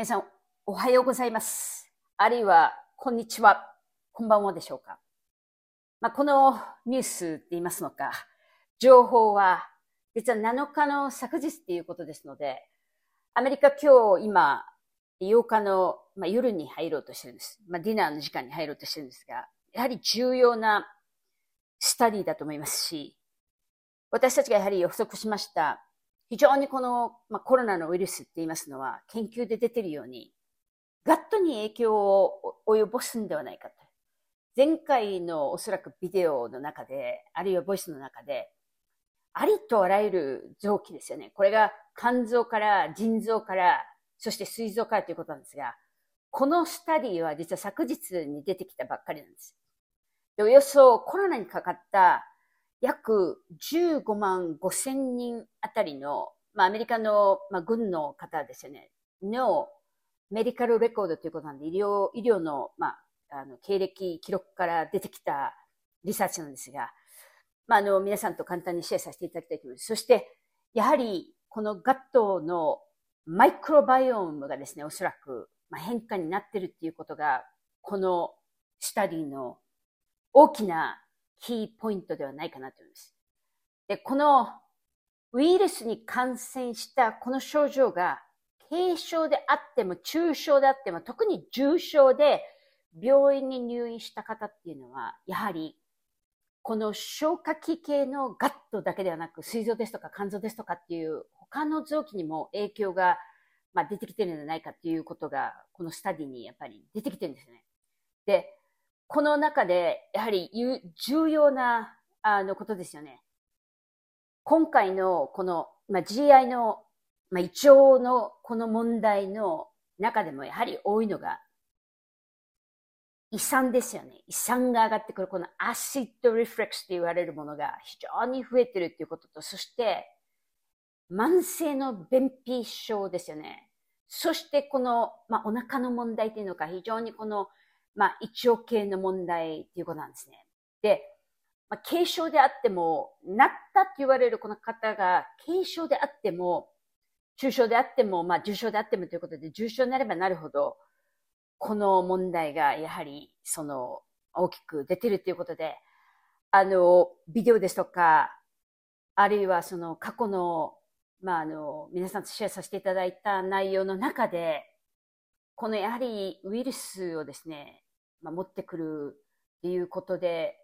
皆さん、おはようございます。あるいは、こんにちは、こんばんはでしょうか。まあ、このニュースって言いますのか、情報は、実は7日の昨日っていうことですので、アメリカ今日今、8日の、まあ、夜に入ろうとしてるんです。まあ、ディナーの時間に入ろうとしてるんですが、やはり重要なスタディだと思いますし、私たちがやはり予測しました、非常にこの、まあ、コロナのウイルスって言いますのは、研究で出てるように、ガットに影響を及ぼすんではないかと。前回のおそらくビデオの中で、あるいはボイスの中で、ありとあらゆる臓器ですよね。これが肝臓から腎臓から、そして膵臓からということなんですが、このスタディは実は昨日に出てきたばっかりなんです。でおよそコロナにかかった約15万5千人あたりの、まあ、アメリカの、まあ、軍の方ですよね、のメディカルレコードということなんで、医療、医療の、まあ、あの、経歴、記録から出てきたリサーチなんですが、まあ、あの、皆さんと簡単にシェアさせていただきたいと思います。そして、やはり、このガットのマイクロバイオームがですね、おそらく、まあ、変化になってるっていうことが、このスタディの大きなキーポイントではないかなと思います。で、このウイルスに感染したこの症状が軽症であっても中症であっても特に重症で病院に入院した方っていうのはやはりこの消化器系のガットだけではなく膵臓ですとか肝臓ですとかっていう他の臓器にも影響がまあ出てきてるんじゃないかっていうことがこのスタディにやっぱり出てきてるんですね。で、この中で、やはり重要な、あの、ことですよね。今回の、この、まあ、GI の、まあ、胃腸のこの問題の中でも、やはり多いのが、胃酸ですよね。胃酸が上がってくる、このアシッドリフレックスって言われるものが非常に増えてるっていうことと、そして、慢性の便秘症ですよね。そして、この、まあ、お腹の問題っていうのが非常にこの、まあ、胃腸系の問題っていうことなんですね。で、まあ、軽症であっても、なったって言われるこの方が、軽症であっても、中症であっても、まあ、重症であってもということで、重症になればなるほど、この問題がやはり、その、大きく出てるということで、あの、ビデオですとか、あるいはその過去の、まあ、あの、皆さんとシェアさせていただいた内容の中で、このやはりウイルスをですね、まあ、持ってくるっていうことで、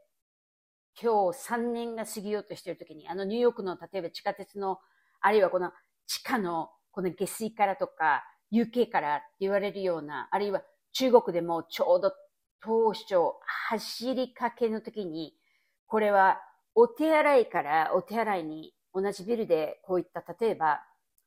今日3年が過ぎようとしているときに、あのニューヨークの例えば地下鉄の、あるいはこの地下のこの下水からとか、UK からって言われるような、あるいは中国でもちょうど当初走りかけの時に、これはお手洗いからお手洗いに同じビルでこういった例えば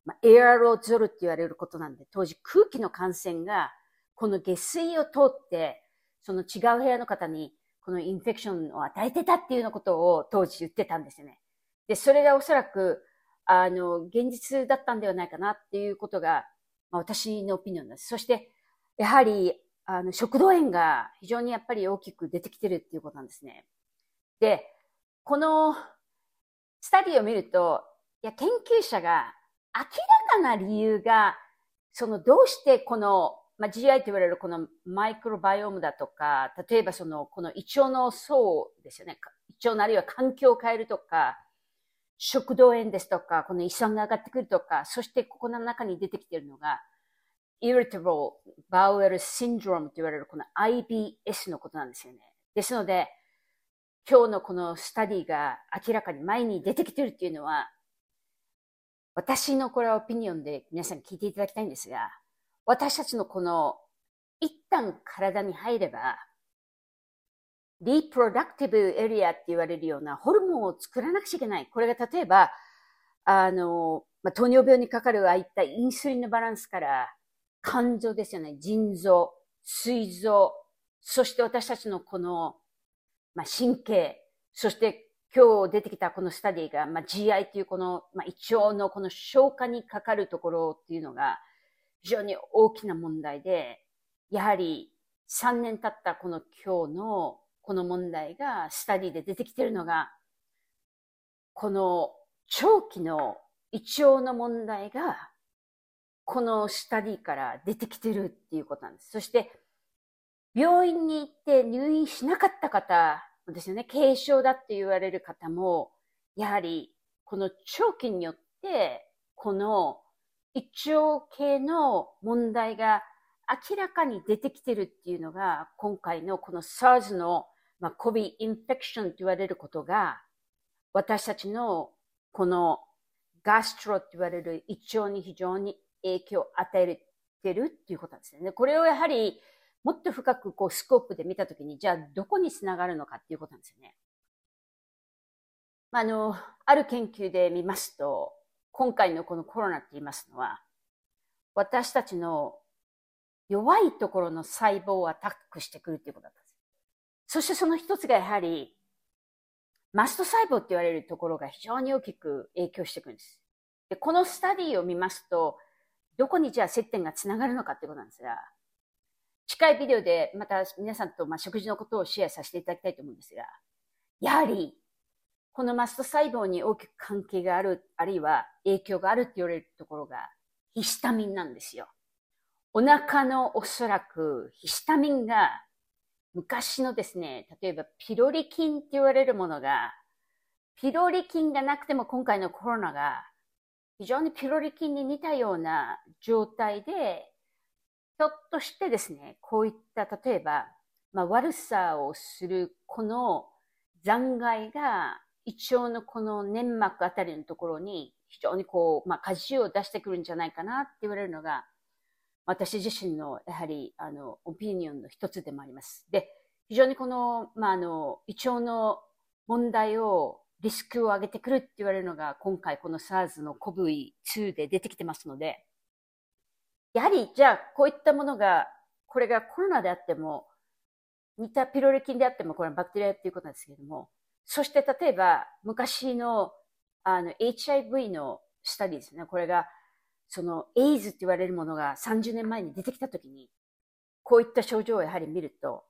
まあ、エアロゾルって言われることなんで、当時空気の感染が、この下水を通って、その違う部屋の方に、このインフェクションを与えてたっていうようなことを当時言ってたんですよね。で、それがおそらく、あの、現実だったんではないかなっていうことが、まあ、私のオピニオンです。そして、やはり、あの、食道炎が非常にやっぱり大きく出てきてるっていうことなんですね。で、このスタディを見ると、いや、研究者が明らかな理由が、そのどうしてこの、まあ、GI と言われるこのマイクロバイオームだとか、例えばその、この胃腸の層ですよね。胃腸のあるいは環境を変えるとか、食道炎ですとか、この胃酸が上がってくるとか、そしてここの中に出てきているのが、irritable bowel syndrome と言われるこの IBS のことなんですよね。ですので、今日のこのスタディが明らかに前に出てきているっていうのは、私のこれはオピニオンで皆さん聞いていただきたいんですが、私たちのこの一旦体に入れば、リプロダクティブエリアって言われるようなホルモンを作らなくちゃいけない。これが例えば、あの、まあ、糖尿病にかかるああいったインスリンのバランスから、肝臓ですよね、腎臓、膵臓、そして私たちのこの、まあ、神経、そして今日出てきたこのスタディが、まあ、GI っていうこの、まあ、胃腸のこの消化にかかるところっていうのが非常に大きな問題で、やはり3年経ったこの今日のこの問題がスタディで出てきてるのが、この長期の胃腸の問題がこのスタディから出てきてるっていうことなんです。そして、病院に行って入院しなかった方ですよね、軽症だって言われる方も、やはりこの長期によって、この胃腸系の問題が明らかに出てきてるっていうのが、今回のこの SARS の、まあ、COVID インフェクションと言われることが、私たちのこのガストロって言われる胃腸に非常に影響を与えてるっていうことなんですよね。これをやはりもっと深くこうスコープで見たときに、じゃあどこにつながるのかっていうことなんですよね。あの、ある研究で見ますと、今回のこのコロナって言いますのは、私たちの弱いところの細胞をアタックしてくるっていうことだったんです。そしてその一つがやはり、マスト細胞って言われるところが非常に大きく影響してくるんです。で、このスタディを見ますと、どこにじゃあ接点がつながるのかっていうことなんですが、近いビデオでまた皆さんとまあ食事のことをシェアさせていただきたいと思うんですが、やはり、このマスト細胞に大きく関係がある、あるいは影響があるって言われるところが、ヒスタミンなんですよ。お腹のおそらくヒスタミンが昔のですね、例えばピロリ菌って言われるものが、ピロリ菌がなくても今回のコロナが非常にピロリ菌に似たような状態でひょっとしてですね、こういった例えば、まあ、悪さをするこの残骸が胃腸のこの粘膜あたりのところに非常にこう、まあ、果汁を出してくるんじゃないかなって言われるのが、私自身のやはりあのオピニオンの一つでもあります。で、非常にこの、まあ、あの胃腸の問題をリスクを上げてくるって言われるのが今回この SARS の COV2 で出てきてますので、やはり、じゃあ、こういったものが、これがコロナであっても、似たピロリ菌であっても、これはバクテリアっていうことなんですけれども、そして例えば、昔の、あの、HIV のスタディですね。これが、その、エイズって言われるものが30年前に出てきたときに、こういった症状をやはり見ると、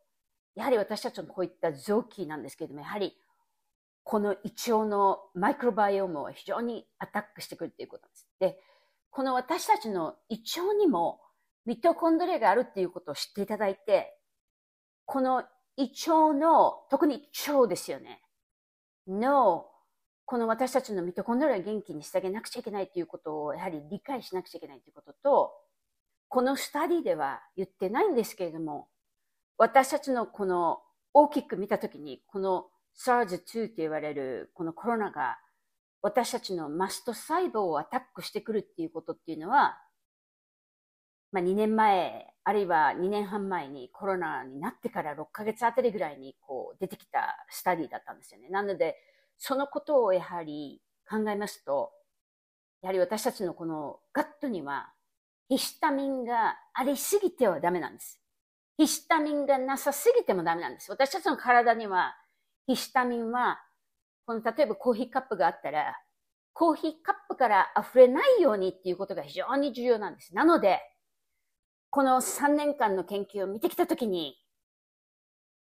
やはり私たちのこういった臓器なんですけれども、やはり、この胃腸のマイクロバイオームを非常にアタックしてくるということです。で、この私たちの胃腸にもミトコンドリアがあるっていうことを知っていただいて、この胃腸の、特に腸ですよね。の、この私たちのミトコンドリアを元気にしてあげなくちゃいけないということをやはり理解しなくちゃいけないということと、このスタディでは言ってないんですけれども、私たちのこの大きく見たときに、この SARS-2 と言われるこのコロナが私たちのマスト細胞をアタックしてくるっていうことっていうのは、まあ、2年前、あるいは2年半前にコロナになってから6ヶ月あたりぐらいにこう出てきたスタディだったんですよね。なので、そのことをやはり考えますと、やはり私たちのこのガットにはヒスタミンがありすぎてはダメなんです。ヒスタミンがなさすぎてもダメなんです。私たちの体にはヒスタミンはこの例えばコーヒーカップがあったら、コーヒーカップから溢れないようにっていうことが非常に重要なんです。なので、この3年間の研究を見てきたときに、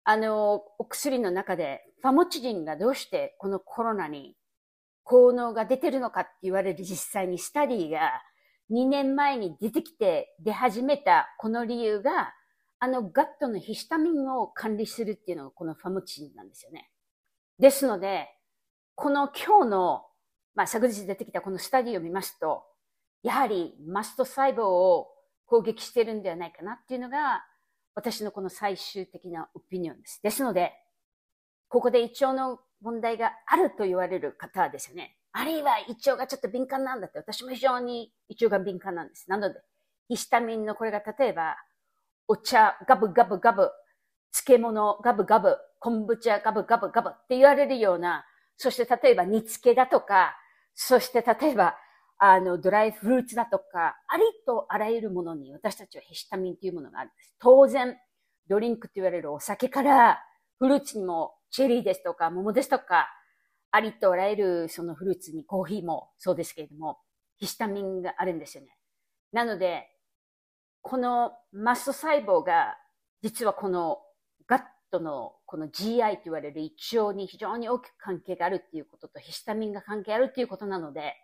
あの、お薬の中でファモチジンがどうしてこのコロナに効能が出てるのかって言われる実際にスタディが2年前に出てきて出始めたこの理由が、あのガットのヒスタミンを管理するっていうのがこのファモチジンなんですよね。ですので、この今日の、まあ、昨日出てきたこのスタディを見ますと、やはりマスト細胞を攻撃してるんではないかなっていうのが、私のこの最終的なオピニオンです。ですので、ここで胃腸の問題があると言われる方はですね、あるいは胃腸がちょっと敏感なんだって、私も非常に胃腸が敏感なんです。なので、ヒスタミンのこれが例えば、お茶ガブガブガブ、漬物ガブガブ、昆布茶ガブガブガブって言われるような、そして例えば煮付けだとか、そして例えば、あの、ドライフルーツだとか、ありとあらゆるものに私たちはヒスタミンというものがあるんです。当然、ドリンクと言われるお酒から、フルーツにもチェリーですとか、桃ですとか、ありとあらゆるそのフルーツにコーヒーもそうですけれども、ヒスタミンがあるんですよね。なので、このマスト細胞が、実はこのガットのこの GI と言われる胃腸に非常に大きく関係があるっていうこととヒスタミンが関係あるっていうことなので、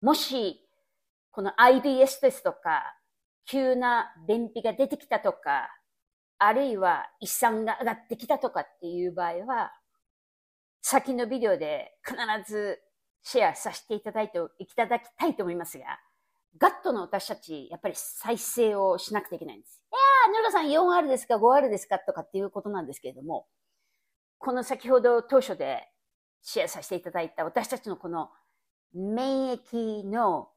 もしこの IBS ですとか、急な便秘が出てきたとか、あるいは胃酸が上がってきたとかっていう場合は、先のビデオで必ずシェアさせていただいて、いただきたいと思いますが、ガットの私たち、やっぱり再生をしなくてはいけないんです。いやー、ヌルさん 4R ですか？5R ですか？とかっていうことなんですけれども、この先ほど当初でシェアさせていただいた私たちのこの免疫の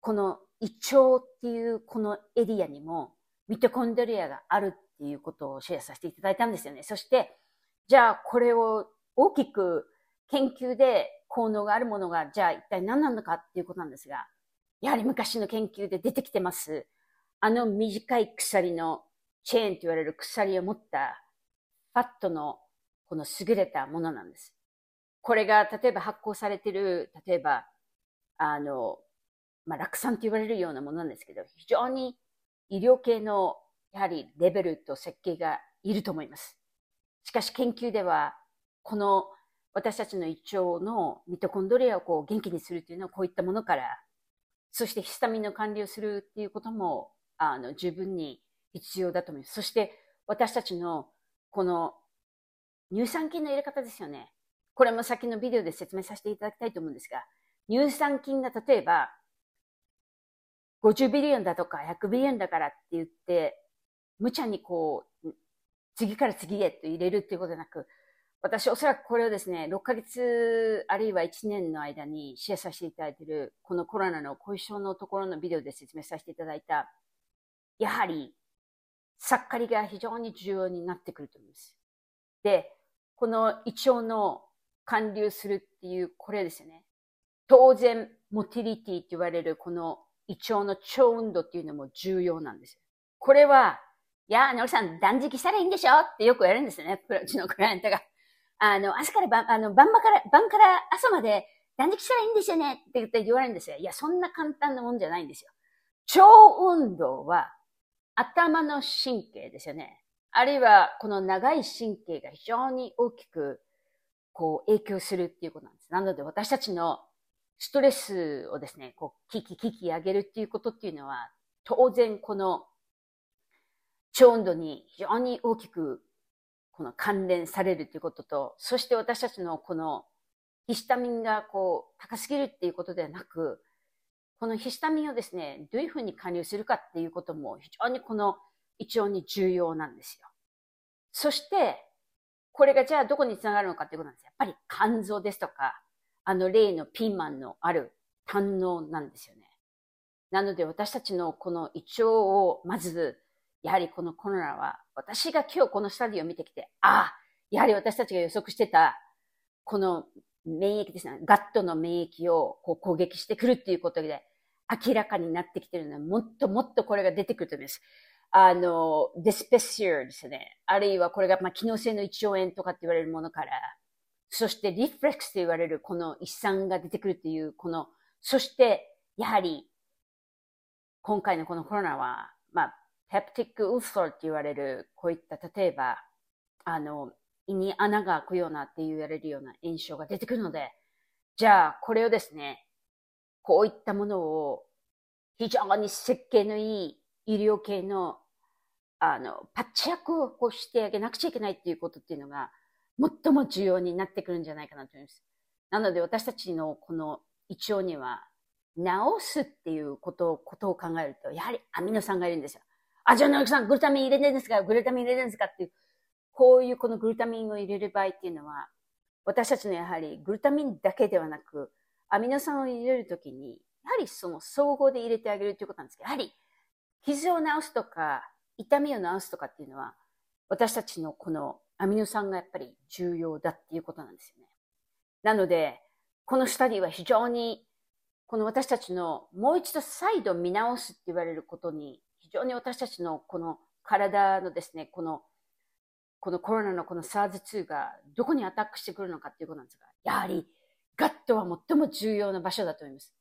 この胃腸っていうこのエリアにもミトコンドリアがあるっていうことをシェアさせていただいたんですよね。そして、じゃあこれを大きく研究で効能があるものが、じゃあ一体何なのかっていうことなんですが、やはり昔の研究で出てきてます。あの短い鎖のチェーンと言われる鎖を持ったファットのこの優れたものなんです。これが例えば発行されている、例えば、あの、まあ、落酸と言われるようなものなんですけど、非常に医療系のやはりレベルと設計がいると思います。しかし研究では、この私たちの胃腸のミトコンドリアをこう元気にするというのはこういったものから、そしてヒスタミンの管理をするっていうことも、あの、十分に必要だと思います。そして私たちのこの乳酸菌の入れ方ですよね。これも先のビデオで説明させていただきたいと思うんですが、乳酸菌が例えば50ビリオンだとか100ビリオンだからって言って、無茶にこう、次から次へと入れるっていうことなく、私おそらくこれをですね、6ヶ月あるいは1年の間にシェアさせていただいている、このコロナの後遺症のところのビデオで説明させていただいた、やはり、サッカリが非常に重要になってくると思います。で、この胃腸の還流するっていう、これですよね。当然、モティリティと言われるこの胃腸の超運動っていうのも重要なんですよ。これは、いや、のりさん断食したらいいんでしょ？ってよくやるんですよね。うちのクライアントが。あの、朝から晩、あの、晩場から、晩から朝まで断食したらいいんですよねって言って言われるんですよ。いや、そんな簡単なもんじゃないんですよ。超運動は頭の神経ですよね。あるいは、この長い神経が非常に大きく、こう、影響するっていうことなんです。なので、私たちのストレスをですね、こう、キキキキ上げるっていうことっていうのは、当然この超温度に非常に大きくこの関連されるということと、そして私たちのこのヒスタミンがこう高すぎるっていうことではなく、このヒスタミンをですね、どういうふうに加入するかっていうことも非常にこの胃腸に重要なんですよ。そして、これがじゃあどこにつながるのかっていうことなんです。やっぱり肝臓ですとか、あの例のピーマンのある胆のなんですよね。なので私たちのこの胃腸をまず、やはりこのコロナは、私が今日このスタディを見てきて、ああ、やはり私たちが予測してた、この免疫ですね、ガットの免疫をこう攻撃してくるっていうことで、明らかになってきてるのは、もっともっとこれが出てくると思います。あの、ディスペシアですね。あるいはこれが、まあ、機能性の胃腸炎とかって言われるものから、そしてリフレックスと言われるこの一酸が出てくるという、この、そしてやはり今回のこのコロナは、ペプティックウルソルって言われる、こういった例えば、あの、胃に穴が開くようなって言われるような炎症が出てくるので、じゃあこれをですね、こういったものを非常に設計のいい医療系のあの、パッチ役をこうしてあげなくちゃいけないっていうことっていうのが、最も重要になってくるんじゃないかなと思います。なので私たちのこの胃腸には、治すっていうことを、ことを考えると、やはりアミノ酸がいるんですよ。あ、じゃあ直樹さん、グルタミン入れてるんですか？グルタミン入れてるんですか？っていう、こういうこのグルタミンを入れる場合っていうのは、私たちのやはりグルタミンだけではなく、アミノ酸を入れるときに、やはりその総合で入れてあげるということなんですけど、やはり傷を治すとか、痛みを治すとかっていうのは、私たちのこのアミノ酸がやっぱり重要だっていうことなんですよね。なので、このスタディは非常に、この私たちのもう一度再度見直すって言われることに、非常に私たちのこの体のですね、この、このコロナのこの SARS2 がどこにアタックしてくるのかっていうことなんですが、やはりガットは最も重要な場所だと思います。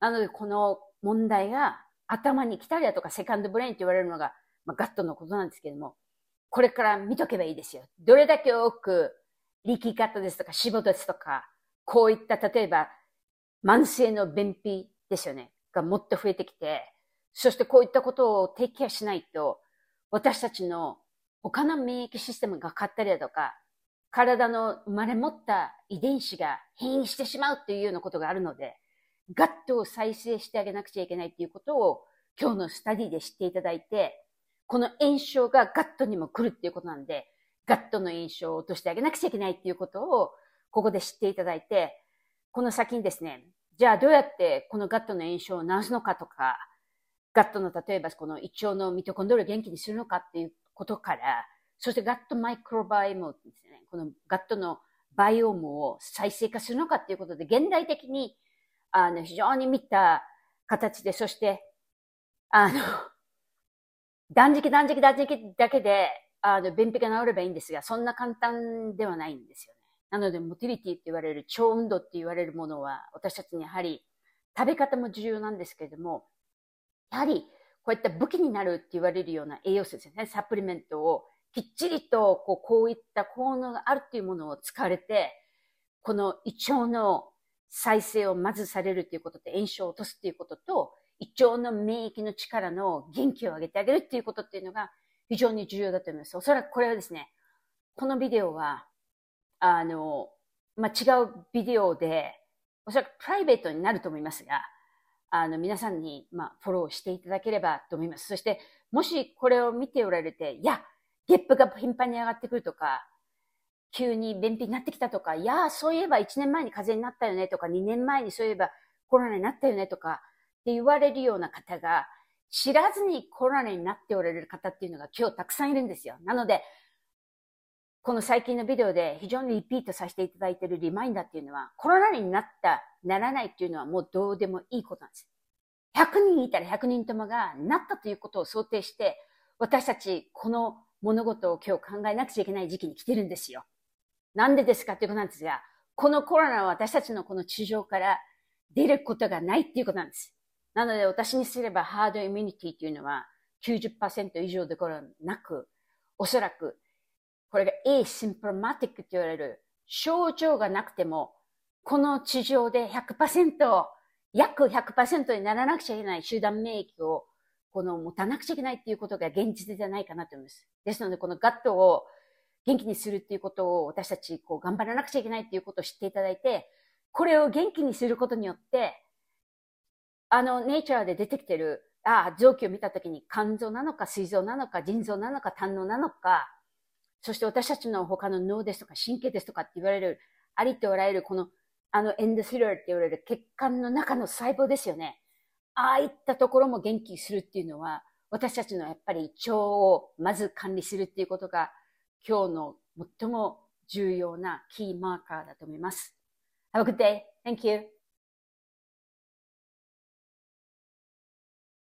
なので、この問題が頭に来たりだとかセカンドブレインって言われるのがまあ、ガットのことなんですけども、これから見とけばいいですよ。どれだけ多く力方ですとか脂肪ですとか、こういった例えば慢性の便秘ですよね。がもっと増えてきて、そしてこういったことをテイケアしないと、私たちの他の免疫システムが変わったりだとか、体の生まれ持った遺伝子が変異してしまうというようなことがあるので、ガットを再生してあげなくちゃいけないということを今日のスタディで知っていただいて、この炎症がガットにも来るっていうことなんで、ガットの炎症を落としてあげなくちゃいけないっていうことをここで知っていただいて、この先にですね、じゃあどうやってこのガットの炎症を治すのかとか、gut の例えばこの胃腸のミトコンドリアを元気にするのかっていうことから、そして gut microbiome ですね、この gut の biome を再生化するのかっていうことで、現代的に、あの、非常に見た形で、そして、あの、断食断食断食だけで、あの、便秘が治ればいいんですが、そんな簡単ではないんですよね。なので、 motility って言われる、腸運動って言われるものは、私たちにやはり、食べ方も重要なんですけれども、やはり、こういった武器になるって言われるような栄養素ですよね。サプリメントをきっちりとこうこういった効能があるっていうものを使われて、この胃腸の再生をまずされるということで炎症を落とすっていうことと、胃腸の免疫の力の元気を上げてあげるっていうことっていうのが非常に重要だと思います。おそらくこれはですね、このビデオは、あの、まあ、違うビデオで、おそらくプライベートになると思いますが、あの、皆さんに、まあ、フォローしていただければと思います。そして、もしこれを見ておられて、いや、ゲップが頻繁に上がってくるとか、急に便秘になってきたとか、いやそういえば1年前に風邪になったよねとか、2年前にそういえばコロナになったよねとか、って言われるような方が、知らずにコロナになっておられる方っていうのが今日たくさんいるんですよ。なので、この最近のビデオで非常にリピートさせていただいているリマインダーっていうのは、コロナになった、ならないっていうのはもうどうでもいいことなんです。100人いたら100人ともがなったということを想定して、私たちこの物事を今日考えなくちゃいけない時期に来てるんですよ。なんでですかっていうことなんですが、このコロナは私たちのこの地上から出ることがないっていうことなんです。なので私にすればハードイミュニティっていうのは90%以上でころなく、おそらくこれが asymptomatic って言われる症状がなくても、この地上で100%、約100%にならなくちゃいけない集団免疫をこの持たなくちゃいけないっていうことが現実じゃないかなと思います。ですので、このガットを元気にするっていうことを私たちこう頑張らなくちゃいけないっていうことを知っていただいて、これを元気にすることによって、あの、ネイチャーで出てきてる、ああ、臓器を見たときに肝臓なのか、膵臓なのか、腎臓なのか、胆のなのか、そして私たちの他の脳ですとか神経ですとかって言われる、ありとあらゆるこの、あのエンドセルラーって言われる血管の中の細胞ですよね。ああいったところも元気するっていうのは、私たちのやっぱり腸をまず管理するっていうことが、今日の最も重要なキーマーカーだと思います。Have a good day. Thank you.